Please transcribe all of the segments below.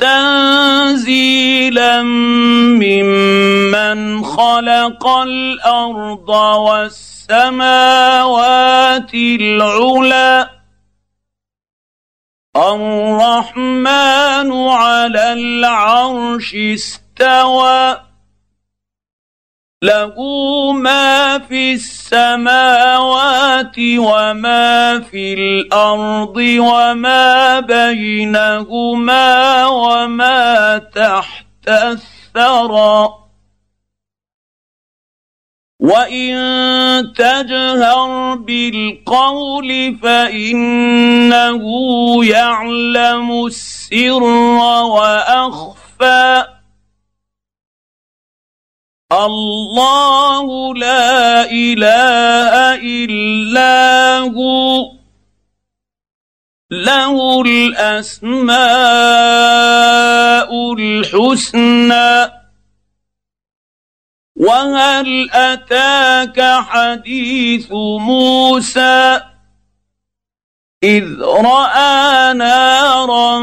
تنزيلا ممن خلق الأرض والسماوات العلى الرحمن على العرش استوى. له ما في السماوات وما في الأرض وما بينهما وما تحت الثرى. وإن تجهر بالقول فإنه يعلم السر وأخفى. الله لا إله إلا هو. له الأسماء الحسنى. وهل أتاك حديث موسى؟ إذ رأى نارا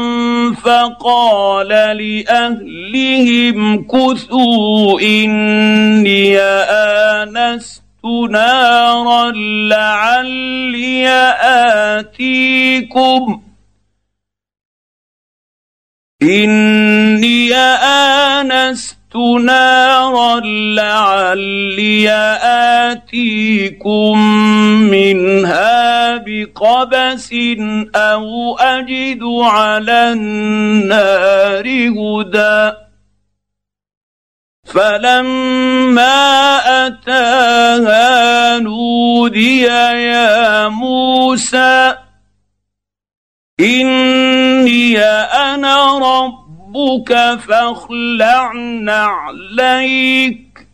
فقال لأهلهم كثوا إني آنست نارا لعلي آتيكم. إني انست نارا لعلي آتيكم منها بقبس أو أجد على النار هدى. فلما أتاها نودي يا موسى إني ربك فاخلع نعليك.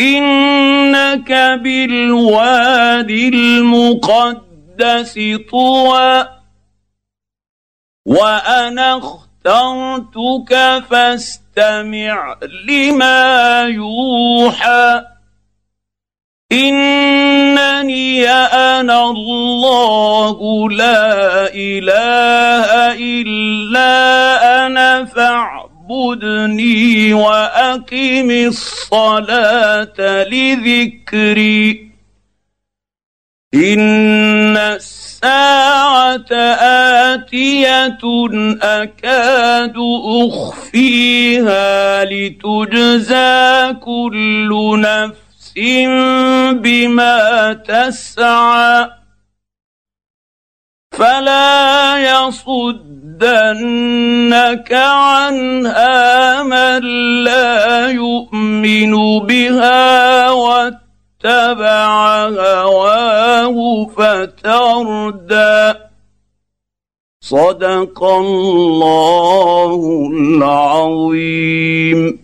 إنك بالوادي المقدس طوى. وأنا اخترتك فاستمع لما يوحى. إنني أنا الله لا إله إلا أنا فاعبدني وأقم الصلاة لذكري. إن الساعة آتية أكاد أخفيها لتجزى كل نفس بما تسعى فلا يصدنك عنها من لا يؤمن بها واتبع هواه فتردى صدق الله العظيم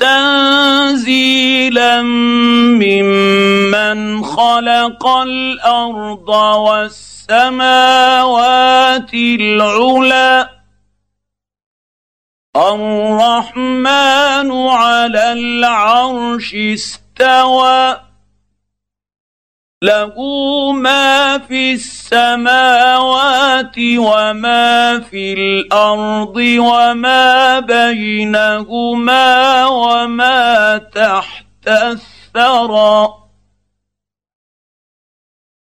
تنزيلا ممن خلق الأرض والسماوات العلى الرحمن على العرش استوى. له ما في السماوات وما في الأرض وما بينهما وما تحت الثرى.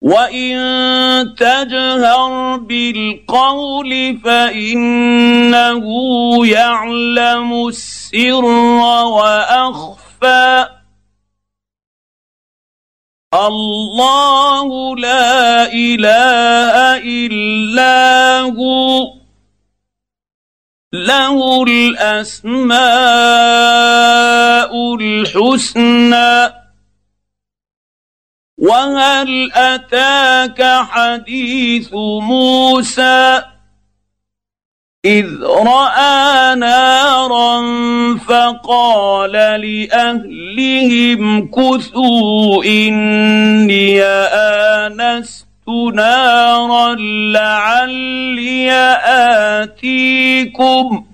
وإن تجهر بالقول فإنه يعلم السر وأخفى. الله لا إله إلا هو. له الأسماء الحسنى. وهل أتاك حديث موسى؟ إذ رأى نارا فقال لأهلهم كثوا إني آنست نارا لعلي آتيكم.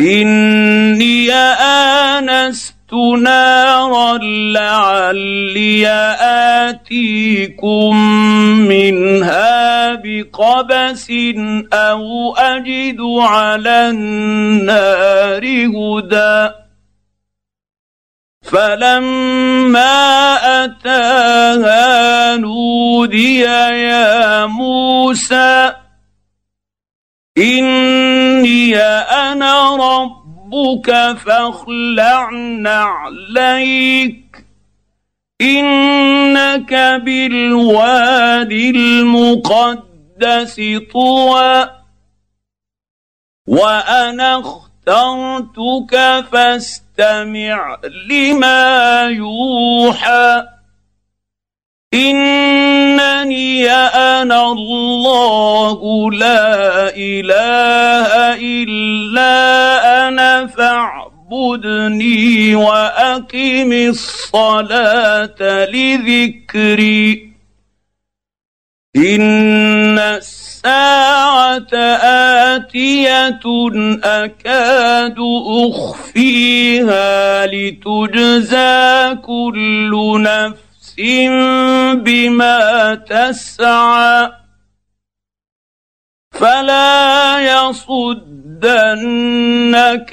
إني آنست نارا لعلي آتيكم منها بقبس أو أجد على النار هدى. فلما أتاها نودي يا موسى إني أنا ربك فاخلع نعليك إنك بالوادي المقدس طوى. وأنا اخترتك فاستمع لما يوحى. إنني أنا الله لا إله إلا أنا فاعبدني وأقم الصلاة لذكري. إن الساعة آتية أكاد أخفيها لتجزى كل نفس بما تسعى فلا يصدنك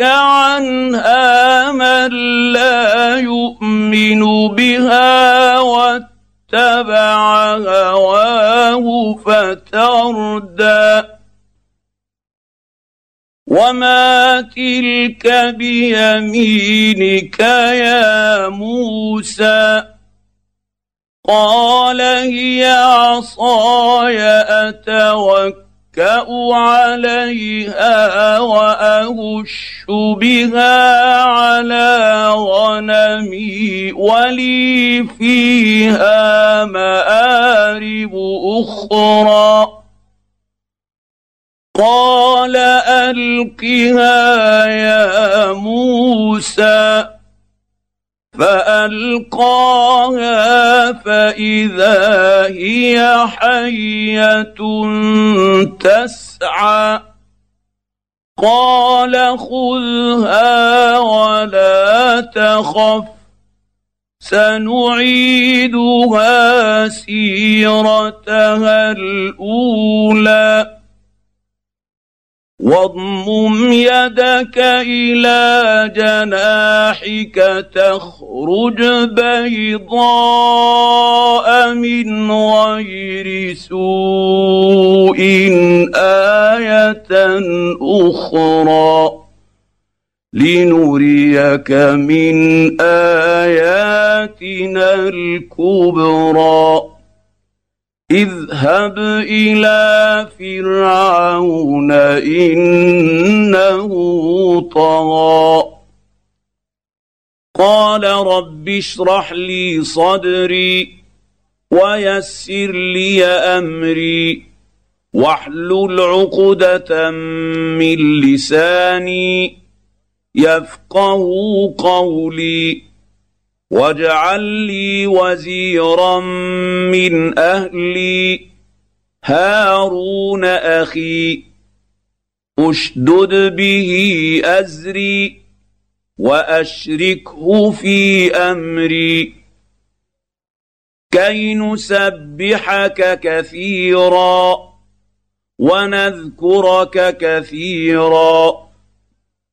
عنها من لا يؤمن بها واتبع هواه فتردى وما تلك بيمينك يا موسى قال هي عصاي أتوكأ عليها وأهش بها على غنمي ولي فيها مآرب أخرى. قال ألقها يا موسى. فألقاها فإذا هي حية تسعى. قال خذها ولا تخف سنعيدها سيرتها الأولى. واضمم يدك إلى جناحك تخرج بيضاء من غير سوء آية أخرى لنريك من آياتنا الكبرى. اذهب إلى فرعون إنه طغى. قال رب اشرح لي صدري ويسر لي أمري واحلل عقدة من لساني يفقه قولي. واجعل لي وزيرا من أهلي. هارون أخي أشدد به أزري وأشركه في أمري. كي نسبحك كثيرا ونذكرك كثيرا.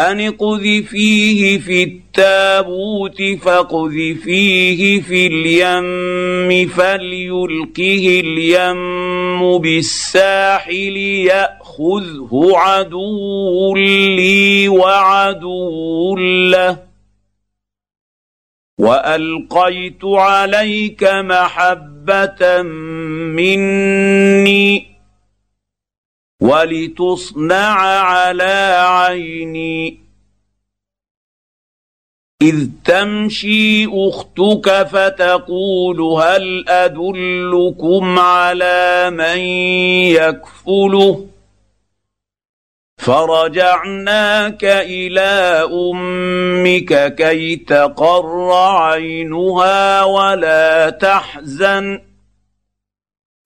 أن اقذفيه في التابوت فاقذفيه في اليم فليلقه اليم بالساحل يأخذه عدو لي وعدو له. وألقيت عليك محبة مني ولتصنع على عيني اذ تمشي أختك فتقول هل ادلكم على من يكفله فرجعناك إلى أمك كي تقر عينها ولا تحزن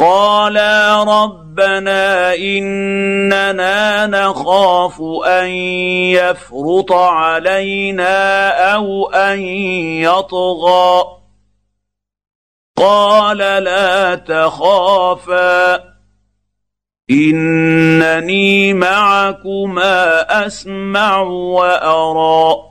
قالا ربنا اننا نخاف ان يفرط علينا أو ان يطغى قال لا تخافا انني معكما اسمع وارى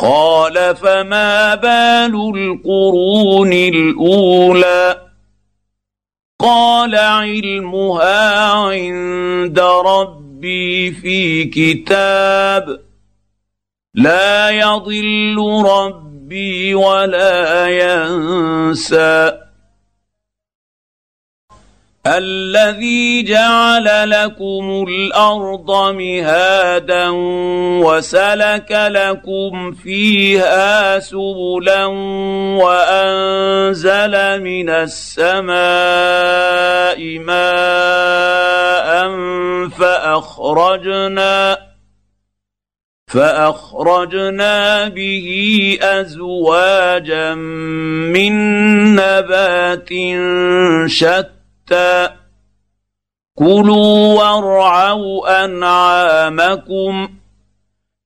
قال فما بال القرون الأولى؟ قال علمها عند ربي في كتاب لا يضل ربي ولا ينسى. الذي جعل لكم الأرض مهادا وسلك لكم فيها سبلا وأنزل من السماء ماء فأخرجنا فأخرجنا به أزواجا من نبات شتى كلوا وارعوا أنعامكم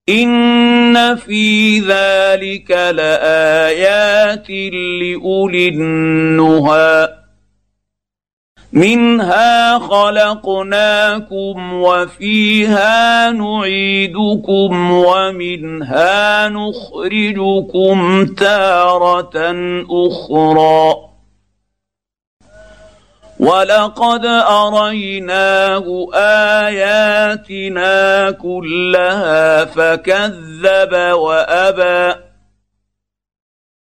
إن في ذلك لآيات لأولي النهى منها خلقناكم وفيها نعيدكم ومنها نخرجكم تارة أخرى ولقد اريناه اياتنا كلها فكذب وابى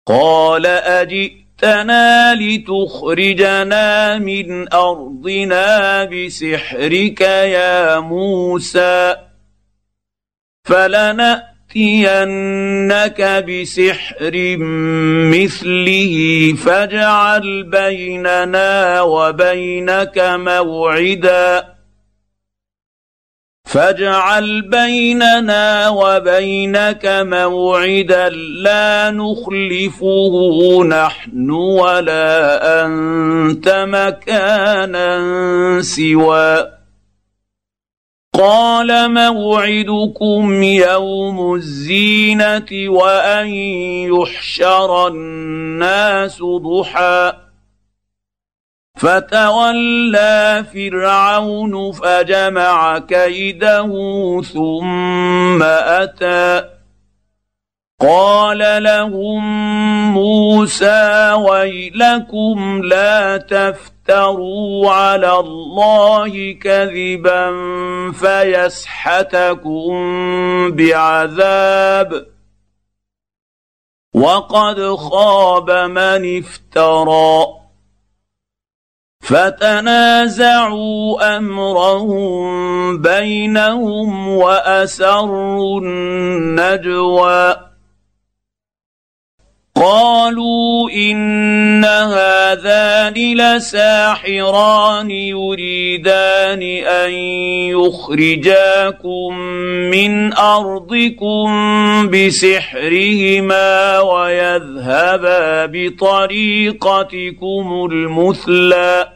قال اجئ جئتنا لتخرجنا من ارضنا بسحرك يا موسى فلناتينك بسحر مثله فاجعل بيننا وبينك موعدا. فاجعل بيننا وبينك موعدا لا نخلفه نحن ولا أنت مكانا سوى قال موعدكم يوم الزينة وأن يحشر الناس ضحى. فتولى فرعون فجمع كيده ثم أتى. قال لهم موسى ويلكم لا تفتروا على الله كذبا فيسحتكم بعذاب وقد خاب من افترى فتنازعوا امرهم بينهم واسروا النجوى قالوا إن هذان لساحران يريدان أن يخرجاكم من أرضكم بسحرهما ويذهبا بطريقتكم المثلى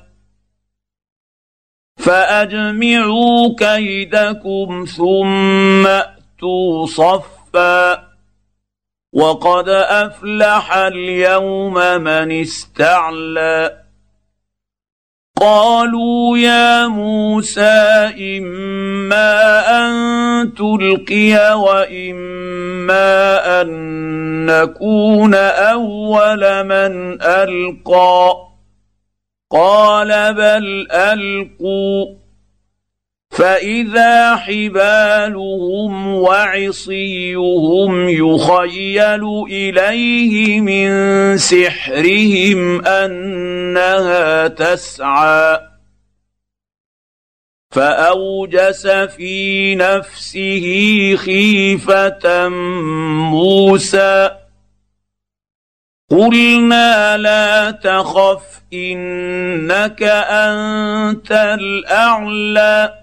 فأجمعوا كيدكم ثم أتوا صفا وقد افلح اليوم من استعلى. قالوا يا موسى اما ان تلقي واما ان نكون اول من القى. قال بل القوا. فإذا حبالهم وعصيهم يخيل إليه من سحرهم أنها تسعى فأوجس في نفسه خيفة موسى قلنا لا تخف إنك أنت الأعلى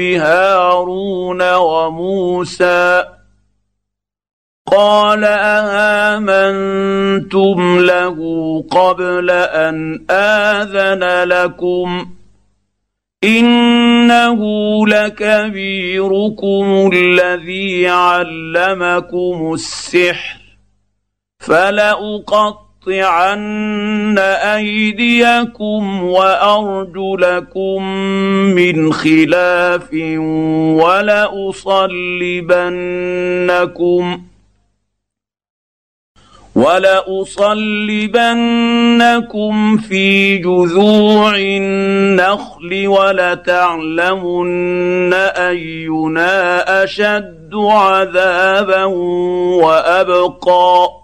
هارون وموسى قال آمنتم له قبل أن آذن لكم إنه لكبيركم الذي علمكم السحر فلاقطعن أيديكم وأرجلكم من خلاف ولأصلبنكم ولأصلبنكم في جذوع النخل ولتعلمن أينا أشد عذابا وأبقى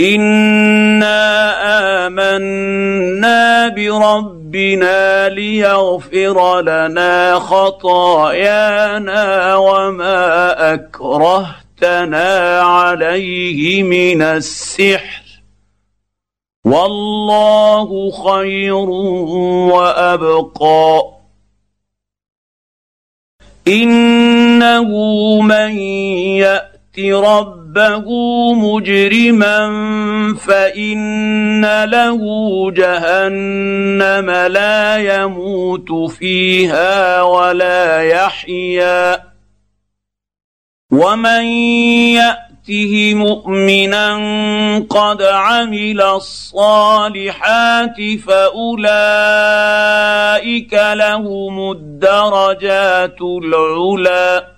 انا امنا بربنا ليغفر لنا خطايانا وما اكرهتنا عليه من السحر والله خير وابقى انه من ربه مجرما فإن له جهنم لا يموت فيها ولا يحيا. ومن يأته مؤمنا قد عمل الصالحات فأولئك لهم الدرجات العلي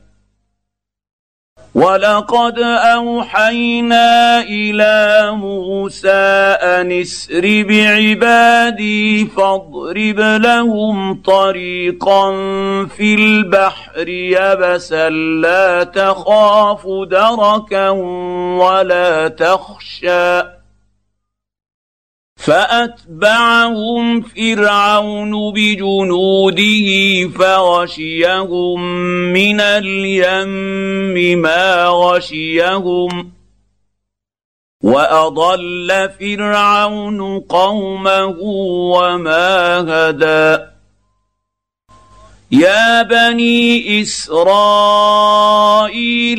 ولقد اوحينا إلى موسى ان اسر بعبادي فاضرب لهم طريقا في البحر يبسا لا تخاف دركا ولا تخشى فأتبعهم فرعون بجنوده فغشيهم من اليم ما غشيهم وأضل فرعون قومه وما هدى يا بني اسرائيل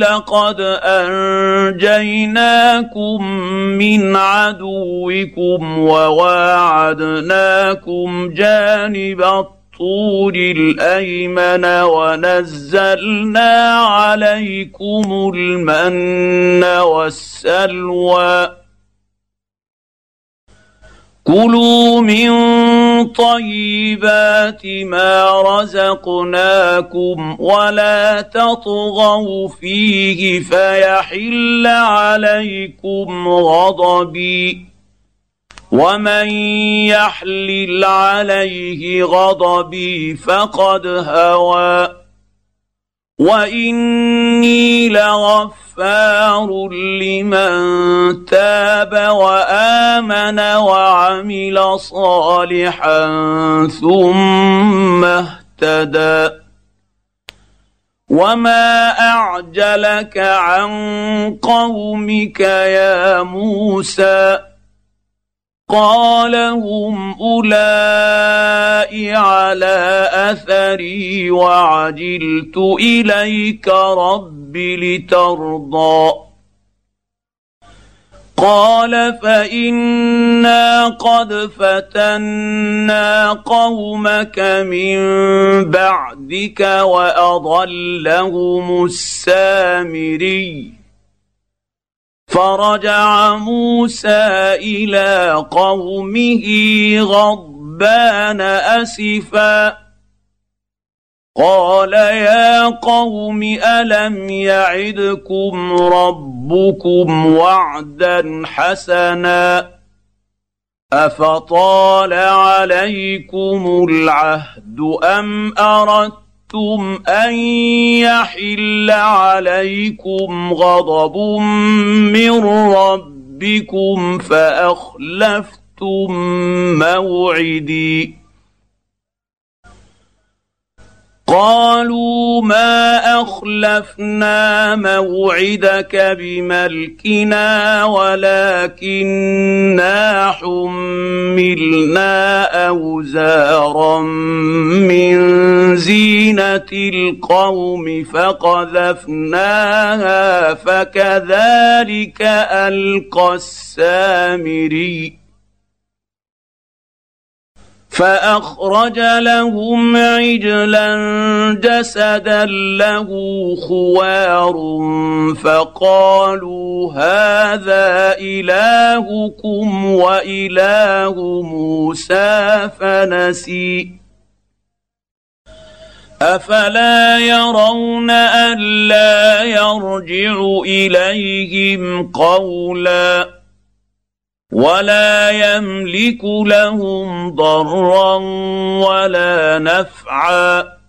قد انجيناكم من عدوكم وواعدناكم جانب الطور الايمن ونزلنا عليكم المن والسلوى كلوا من طيبات ما رزقناكم ولا تطغوا فيه فيحل عليكم غضبي ومن يحلل عليه غضبي فقد هوى واني لغفار لمن تاب وامن وعمل صالحا ثم اهتدى وما اعجلك عن قومك يا موسى قال هم أولئك على أثري وعجلت إليك رب لترضى. قال فإنا قد فتنا قومك من بعدك وأضلهم السامري. فرجع موسى إلى قومه غضبان أسفا. قال يا قوم ألم يعدكم ربكم وعدا حسنا؟ أفطال عليكم العهد أم اردت خفتم ان يحل عليكم غضب من ربكم فاخلفتم موعدي قالوا ما أخلفنا موعدك بملكنا ولكنا حملنا أوزارا من زينة القوم فقذفناها فكذلك ألقى السامري فأخرج لهم عجلا جسدا له خوار فقالوا هذا إلهكم وإله موسى فنسي. أفلا يرون الا يرجع إليهم قولا. ولا يملك لهم ضرا ولا نفعا.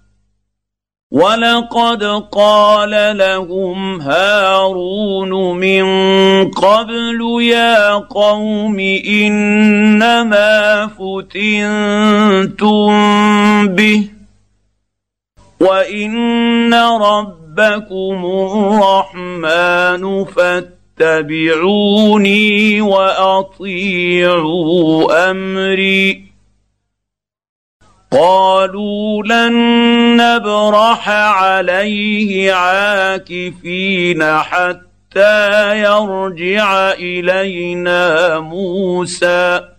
ولقد قال لهم هارون من قبل يا قوم إنما فتنتم به وإن ربكم الرحمن فاتقوا اتبعوني وأطيعوا أمري. قالوا لن نبرح عليه عاكفين حتى يرجع إلينا موسى.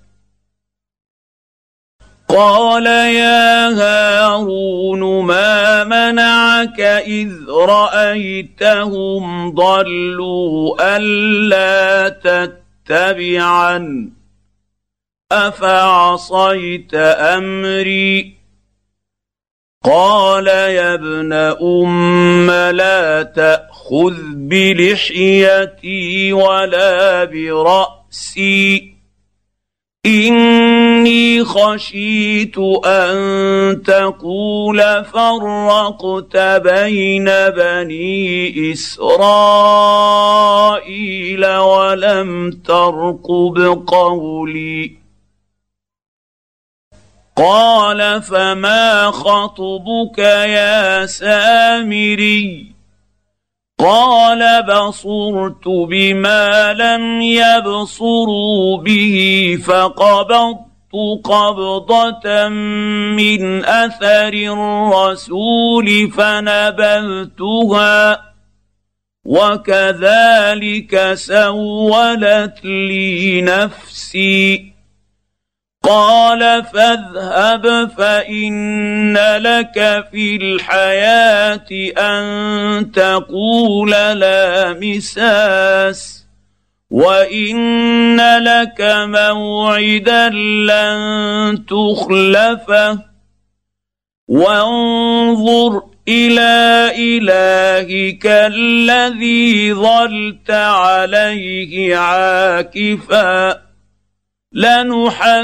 قال يا هارون ما منعك إذ رأيتهم ضلوا ألا تتبعا أفعصيت أمري؟ قال يا ابن أم لا تأخذ بلحيتي ولا برأسي. إني خشيت أن تقول فرقت بين بني إسرائيل ولم ترقب قولي. قال فما خطبك يا سامري؟ قال بصرت بما لم يبصروا به فقبضت قبضة من أثر الرسول فنبذتها وكذلك سولت لي نفسي قال فاذهب فإن لك في الحياة أن تقول لا مساس وإن لك موعدا لن تخلفه وانظر إلى إلهك الذي ظلت عليه عاكفا لنحرقنه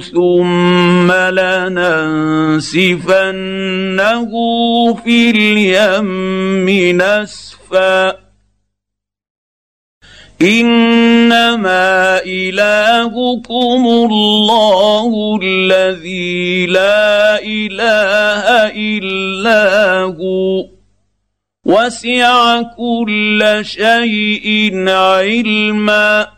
ثم لننسفنه في اليم نسفا. إنما إلهكم الله الذي لا إله إلا هو. وسع كل شيء علما.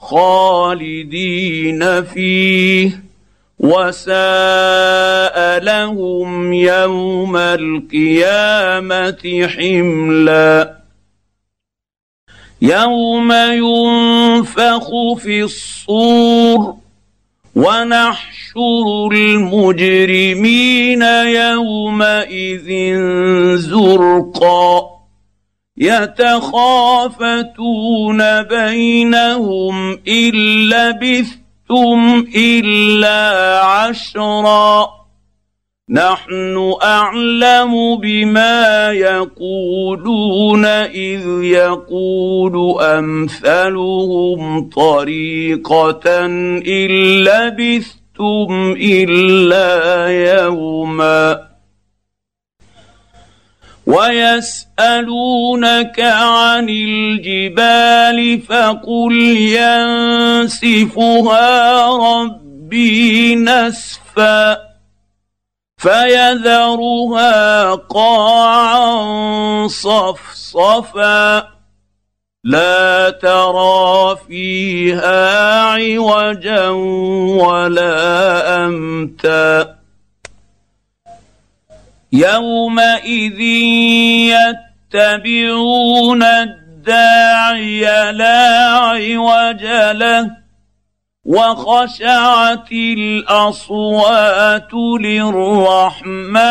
خالدين فيه وساء لهم يوم القيامة حملا. يوم ينفخ في الصور ونحشر المجرمين يومئذ زرقا. يتخافتون بينهم إن لبثتم إلا عشرا. نحن أعلم بما يقولون إذ يقول أمثلهم طريقة إن لبثتم إلا يوما. ويسألونك عن الجبال فقل ينسفها ربي نسفا فيذرها قاعا صفصفا لا ترى فيها عوجا ولا أمتا يومئذ يتبعون الداعي لا عوج له وخشعت الاصوات للرحمن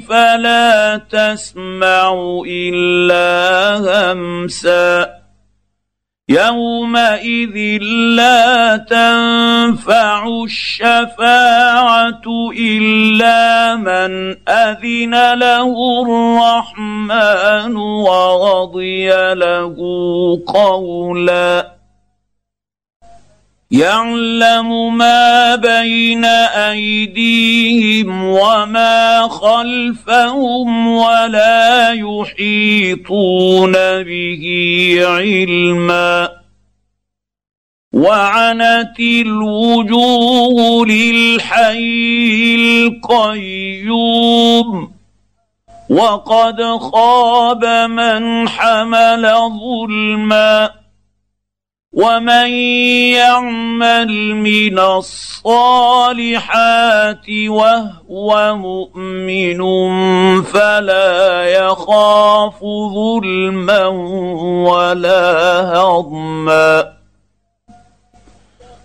فلا تسمع الا همسا يومئذ لا تنفع الشفاعه الا من اذن له الرحمن ورضي له قولا يعلم ما بين ايديهم وما خلفهم ولا يحيطون به علما وعنت الوجوه للحي القيوم وقد خاب من حمل ظلما ومن يعمل من الصالحات وهو مؤمن فلا يخاف ظلما ولا هضما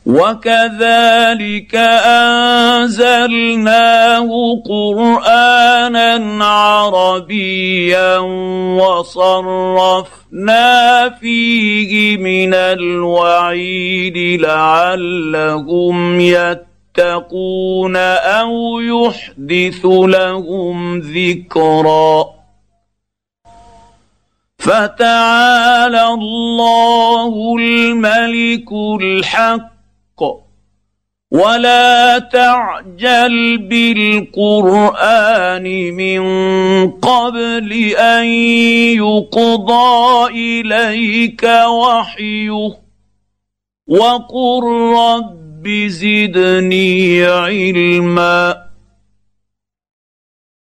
وكذلك أنزلناه قرآنا عربيا وصرفنا فيه من الوعيد لعلهم يتقون أو يحدث لهم ذكرا. فتعالى الله الملك الحق ولا تعجل بالقران من قبل ان يقضى اليك وحيه وقل رب زدني علما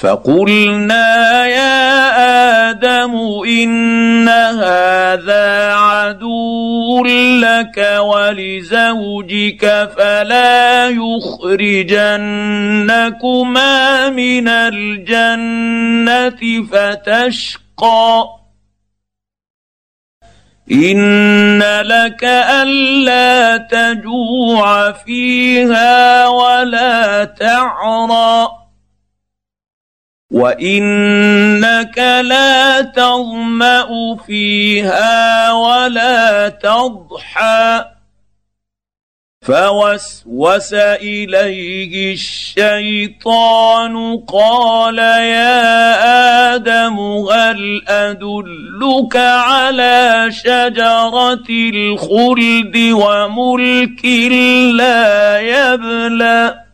فقلنا يا آدم ان هذا عدو لك ولزوجك فلا يخرجنكما من الجنه فتشقى ان لك الا تجوع فيها ولا تعرى وانك لا تظما فيها ولا تضحى فوسوس اليه الشيطان قال يا آدم هل ادلك على شجره الخلد وملك لا يبلى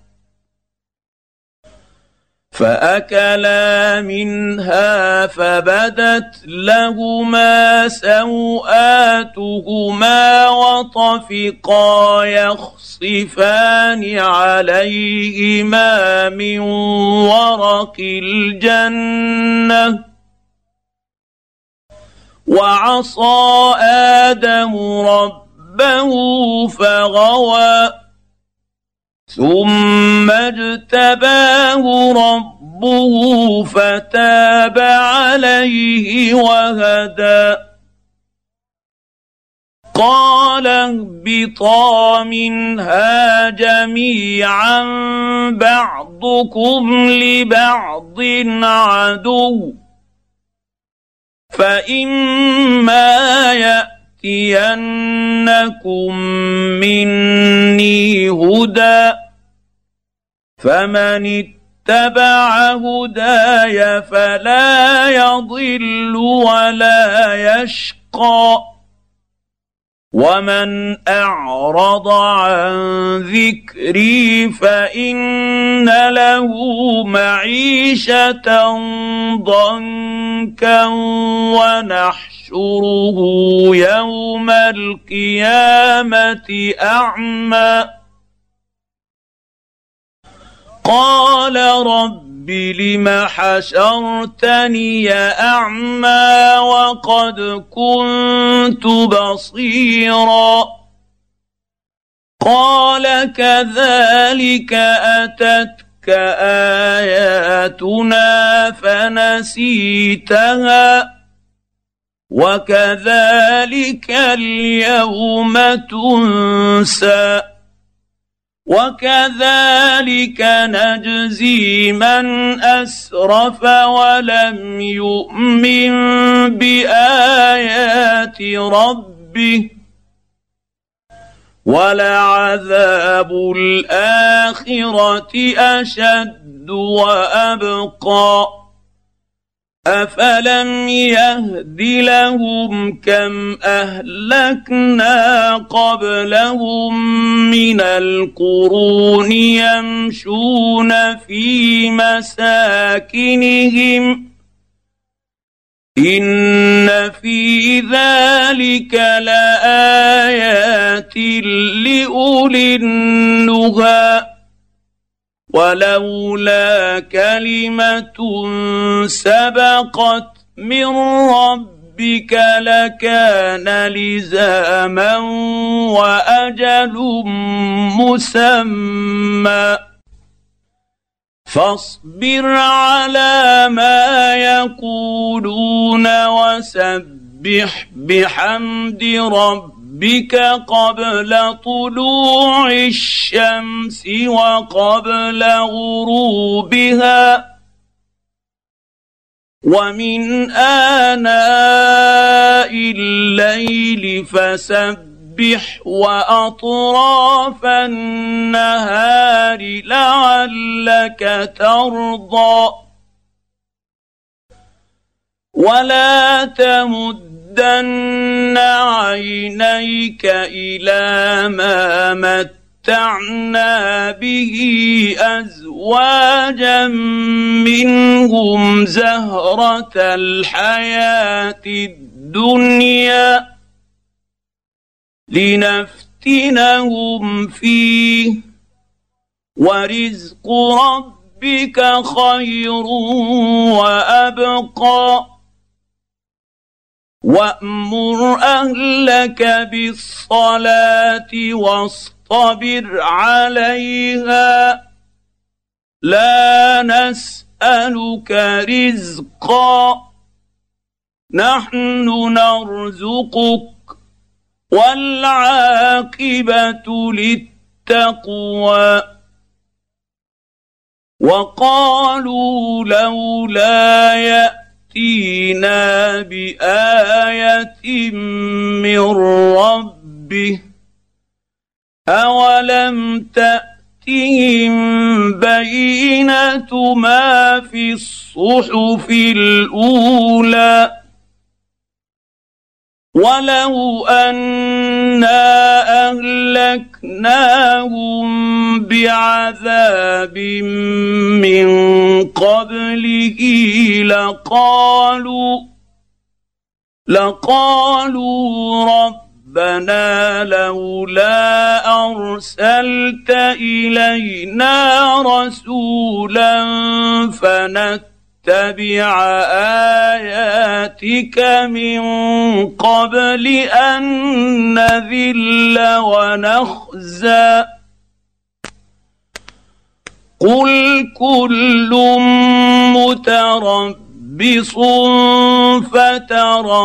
فأكلا منها فبدت لهما سوآتهما وطفقا يخصفان عليهما من ورق الجنة. وعصى آدم ربه فغوى ثم اجتباه ربه فتاب عليه وهدى. قال اهبطا منها جميعا بعضكم لبعض عدو. فإما يأتينكم مني هدى. فمن اتبع هداي فلا يضل ولا يشقى. ومن أعرض عن ذكري فإن له معيشة ضنكا ونحشره يوم القيامة أعمى. قال رب لم حشرتني أعمى وقد كنت بصيرا قال كذلك أتتك آياتنا فنسيتها وكذلك اليوم تنسى وكذلك نجزي من اسرف ولم يؤمن بايات ربه ولعذاب الاخره اشد وابقى افلم يهد لهم كم اهلكنا قبلهم من القرون يمشون في مساكنهم ان في ذلك لايات لاولي النهي ولولا كلمة سبقت من ربك لكان لزاما وأجل مسمى. فاصبر على ما يقولون وسبح بحمد ربك ربك قبل طلوع الشمس وقبل غروبها ومن آناء الليل فسبح وأطراف النهار لعلك ترضى ولا تمد تمدن عينيك إلى ما متعنا به ازواجا منهم زهره الحياة الدنيا لنفتنهم فيه ورزق ربك خير وابقى وامر اهلك بالصلاه واصطبر عليها لا نسالك رزقا نحن نرزقك والعاقبه للتقوى وقالوا لولا يأتي يأتينا بآية من ربه. اولم تاتهم بينه ما في الصحف الاولى. ولو انا اهلكناهم بعذاب من قبله لقالوا لقالوا ربنا لولا ارسلت الينا رسولا فنت نتبع آياتك من قبل أن نذل ونخزى. قل كل متربص فتربصوا.